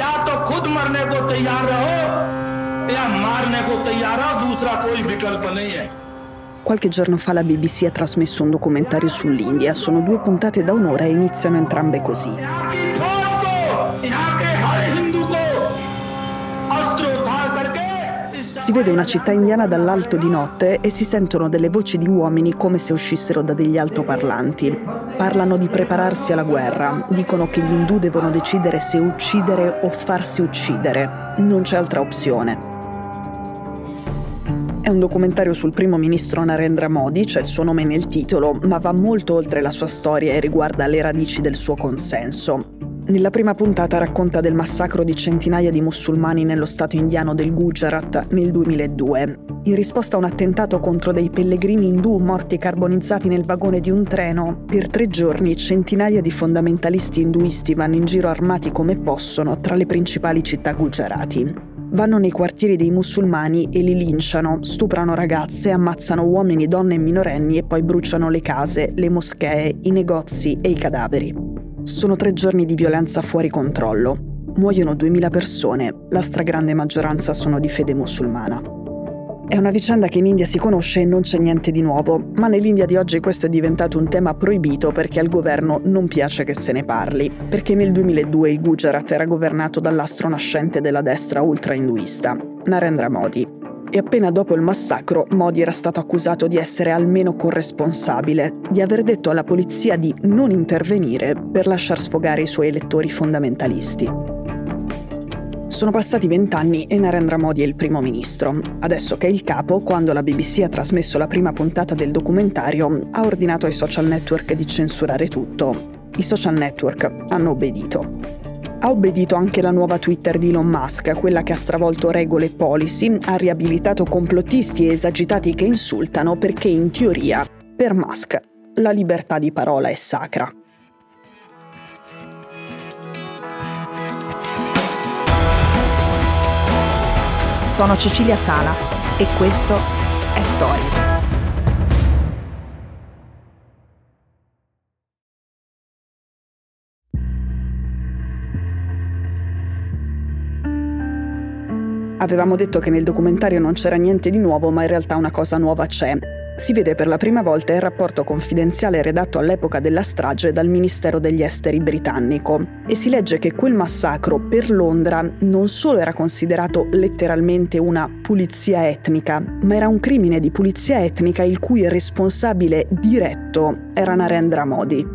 या तो खुद मरने को तैयार रहो या मारने को तैयार हो दूसरा कोई विकल्प नहीं है Qualche giorno fa la BBC ha trasmesso un documentario sull'India. Sono due puntate da un'ora e iniziano entrambe così. Si vede una città indiana dall'alto di notte e si sentono delle voci di uomini come se uscissero da degli altoparlanti. Parlano di prepararsi alla guerra, dicono che gli indù devono decidere se uccidere o farsi uccidere. Non c'è altra opzione. È un documentario sul primo ministro Narendra Modi, c'è il suo nome nel titolo, ma va molto oltre la sua storia e riguarda le radici del suo consenso. Nella prima puntata racconta del massacro di centinaia di musulmani nello stato indiano del Gujarat nel 2002. In risposta a un attentato contro dei pellegrini indù morti carbonizzati nel vagone di un treno, per tre giorni centinaia di fondamentalisti induisti vanno in giro armati come possono tra le principali città gujarati. Vanno nei quartieri dei musulmani e li linciano, stuprano ragazze, ammazzano uomini, donne e minorenni e poi bruciano le case, le moschee, i negozi e i cadaveri. Sono tre giorni di violenza fuori controllo. Muoiono 2000 persone, la stragrande maggioranza sono di fede musulmana. È una vicenda che in India si conosce e non c'è niente di nuovo, ma nell'India di oggi questo è diventato un tema proibito perché al governo non piace che se ne parli, perché nel 2002 il Gujarat era governato dall'astro nascente della destra ultra-induista, Narendra Modi. E appena dopo il massacro Modi era stato accusato di essere almeno corresponsabile, di aver detto alla polizia di non intervenire per lasciar sfogare i suoi elettori fondamentalisti. Sono passati vent'anni e Narendra Modi è il primo ministro. Adesso che è il capo, quando la BBC ha trasmesso la prima puntata del documentario, ha ordinato ai social network di censurare tutto. I social network hanno obbedito. Ha obbedito anche la nuova Twitter di Elon Musk, quella che ha stravolto regole e policy, ha riabilitato complottisti e esagitati che insultano perché in teoria, per Musk, la libertà di parola è sacra. Sono Cecilia Sala e questo è Stories. Avevamo detto che nel documentario non c'era niente di nuovo, ma in realtà una cosa nuova c'è. Si vede per la prima volta il rapporto confidenziale redatto all'epoca della strage dal Ministero degli Esteri britannico e si legge che quel massacro per Londra non solo era considerato letteralmente una pulizia etnica, ma era un crimine di pulizia etnica il cui responsabile diretto era Narendra Modi.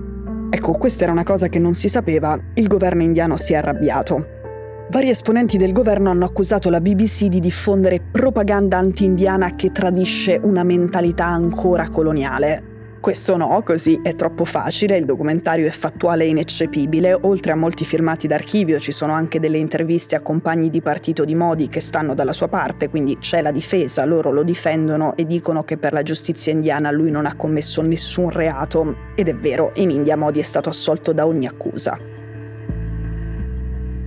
Ecco, questa era una cosa che non si sapeva, il governo indiano si è arrabbiato. Vari esponenti del governo hanno accusato la BBC di diffondere propaganda anti-indiana che tradisce una mentalità ancora coloniale. Questo no, così è troppo facile, il documentario è fattuale e ineccepibile, oltre a molti firmati d'archivio ci sono anche delle interviste a compagni di partito di Modi che stanno dalla sua parte, quindi c'è la difesa, loro lo difendono e dicono che per la giustizia indiana lui non ha commesso nessun reato, ed è vero, in India Modi è stato assolto da ogni accusa.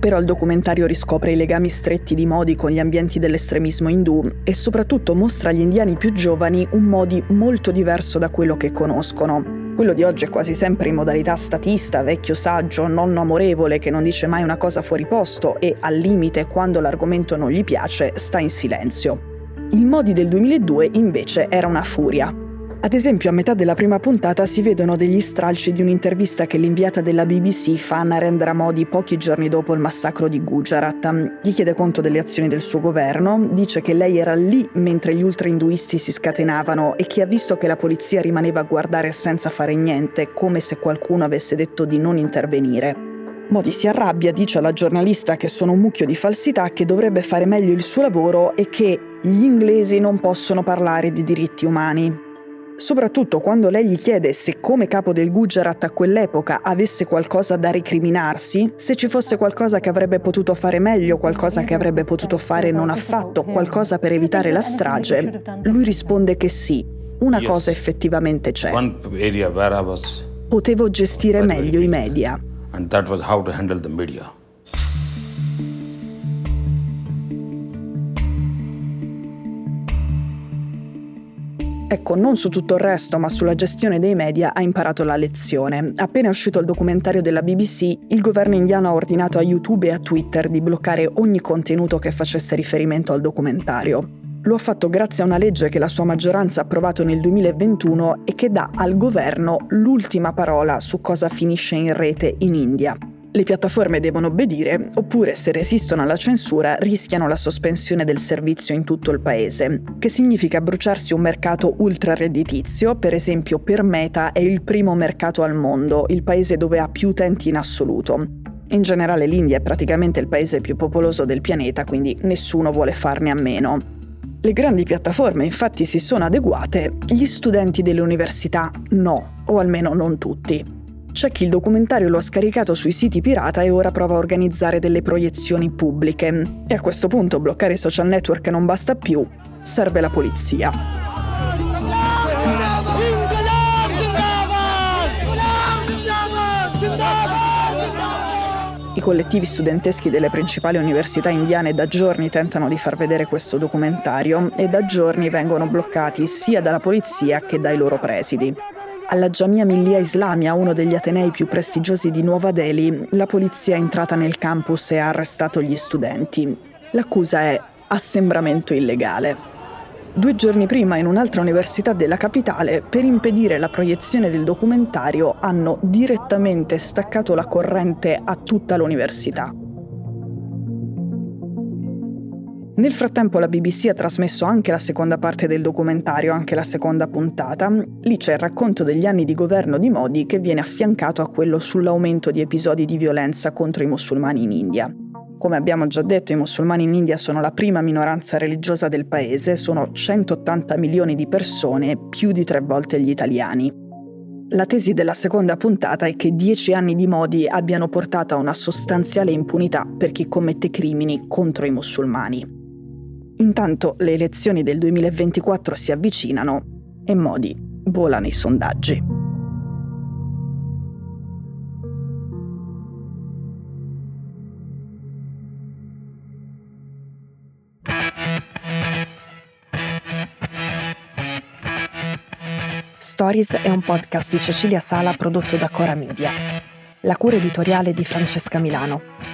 Però il documentario riscopre i legami stretti di Modi con gli ambienti dell'estremismo indù e soprattutto mostra agli indiani più giovani un Modi molto diverso da quello che conoscono. Quello di oggi è quasi sempre in modalità statista, vecchio saggio, nonno amorevole che non dice mai una cosa fuori posto e, al limite, quando l'argomento non gli piace, sta in silenzio. Il Modi del 2002 invece era una furia. Ad esempio, a metà della prima puntata si vedono degli stralci di un'intervista che l'inviata della BBC fa a Narendra Modi pochi giorni dopo il massacro di Gujarat. Gli chiede conto delle azioni del suo governo, dice che lei era lì mentre gli ultra-induisti si scatenavano e che ha visto che la polizia rimaneva a guardare senza fare niente, come se qualcuno avesse detto di non intervenire. Modi si arrabbia, dice alla giornalista che sono un mucchio di falsità, che dovrebbe fare meglio il suo lavoro e che gli inglesi non possono parlare di diritti umani. Soprattutto quando lei gli chiede se come capo del Gujarat a quell'epoca avesse qualcosa da recriminarsi, se ci fosse qualcosa che avrebbe potuto fare meglio, qualcosa che avrebbe potuto fare non affatto, qualcosa per evitare la strage, lui risponde che sì, una cosa effettivamente c'è. Potevo gestire meglio i media. Ecco, non su tutto il resto, ma sulla gestione dei media ha imparato la lezione. Appena è uscito il documentario della BBC, il governo indiano ha ordinato a YouTube e a Twitter di bloccare ogni contenuto che facesse riferimento al documentario. Lo ha fatto grazie a una legge che la sua maggioranza ha approvato nel 2021 e che dà al governo l'ultima parola su cosa finisce in rete in India. Le piattaforme devono obbedire, oppure se resistono alla censura rischiano la sospensione del servizio in tutto il paese, che significa bruciarsi un mercato ultra redditizio, per esempio per Meta è il primo mercato al mondo, il paese dove ha più utenti in assoluto. In generale l'India è praticamente il paese più popoloso del pianeta, quindi nessuno vuole farne a meno. Le grandi piattaforme infatti si sono adeguate, gli studenti delle università no, o almeno non tutti. C'è chi il documentario lo ha scaricato sui siti pirata e ora prova a organizzare delle proiezioni pubbliche. E a questo punto bloccare i social network non basta più, serve la polizia. I collettivi studenteschi delle principali università indiane da giorni tentano di far vedere questo documentario e da giorni vengono bloccati sia dalla polizia che dai loro presidi. Alla Jamia Millia Islamia, uno degli atenei più prestigiosi di Nuova Delhi, la polizia è entrata nel campus e ha arrestato gli studenti. L'accusa è assembramento illegale. Due giorni prima, in un'altra università della capitale, per impedire la proiezione del documentario, hanno direttamente staccato la corrente a tutta l'università. Nel frattempo la BBC ha trasmesso anche la seconda parte del documentario, anche la seconda puntata. Lì c'è il racconto degli anni di governo di Modi che viene affiancato a quello sull'aumento di episodi di violenza contro i musulmani in India. Come abbiamo già detto, i musulmani in India sono la prima minoranza religiosa del paese, sono 180 milioni di persone, più di tre volte gli italiani. La tesi della seconda puntata è che dieci anni di Modi abbiano portato a una sostanziale impunità per chi commette crimini contro i musulmani. Intanto le elezioni del 2024 si avvicinano e Modi vola nei sondaggi. Stories è un podcast di Cecilia Sala prodotto da Cora Media. La cura editoriale di Francesca Milano.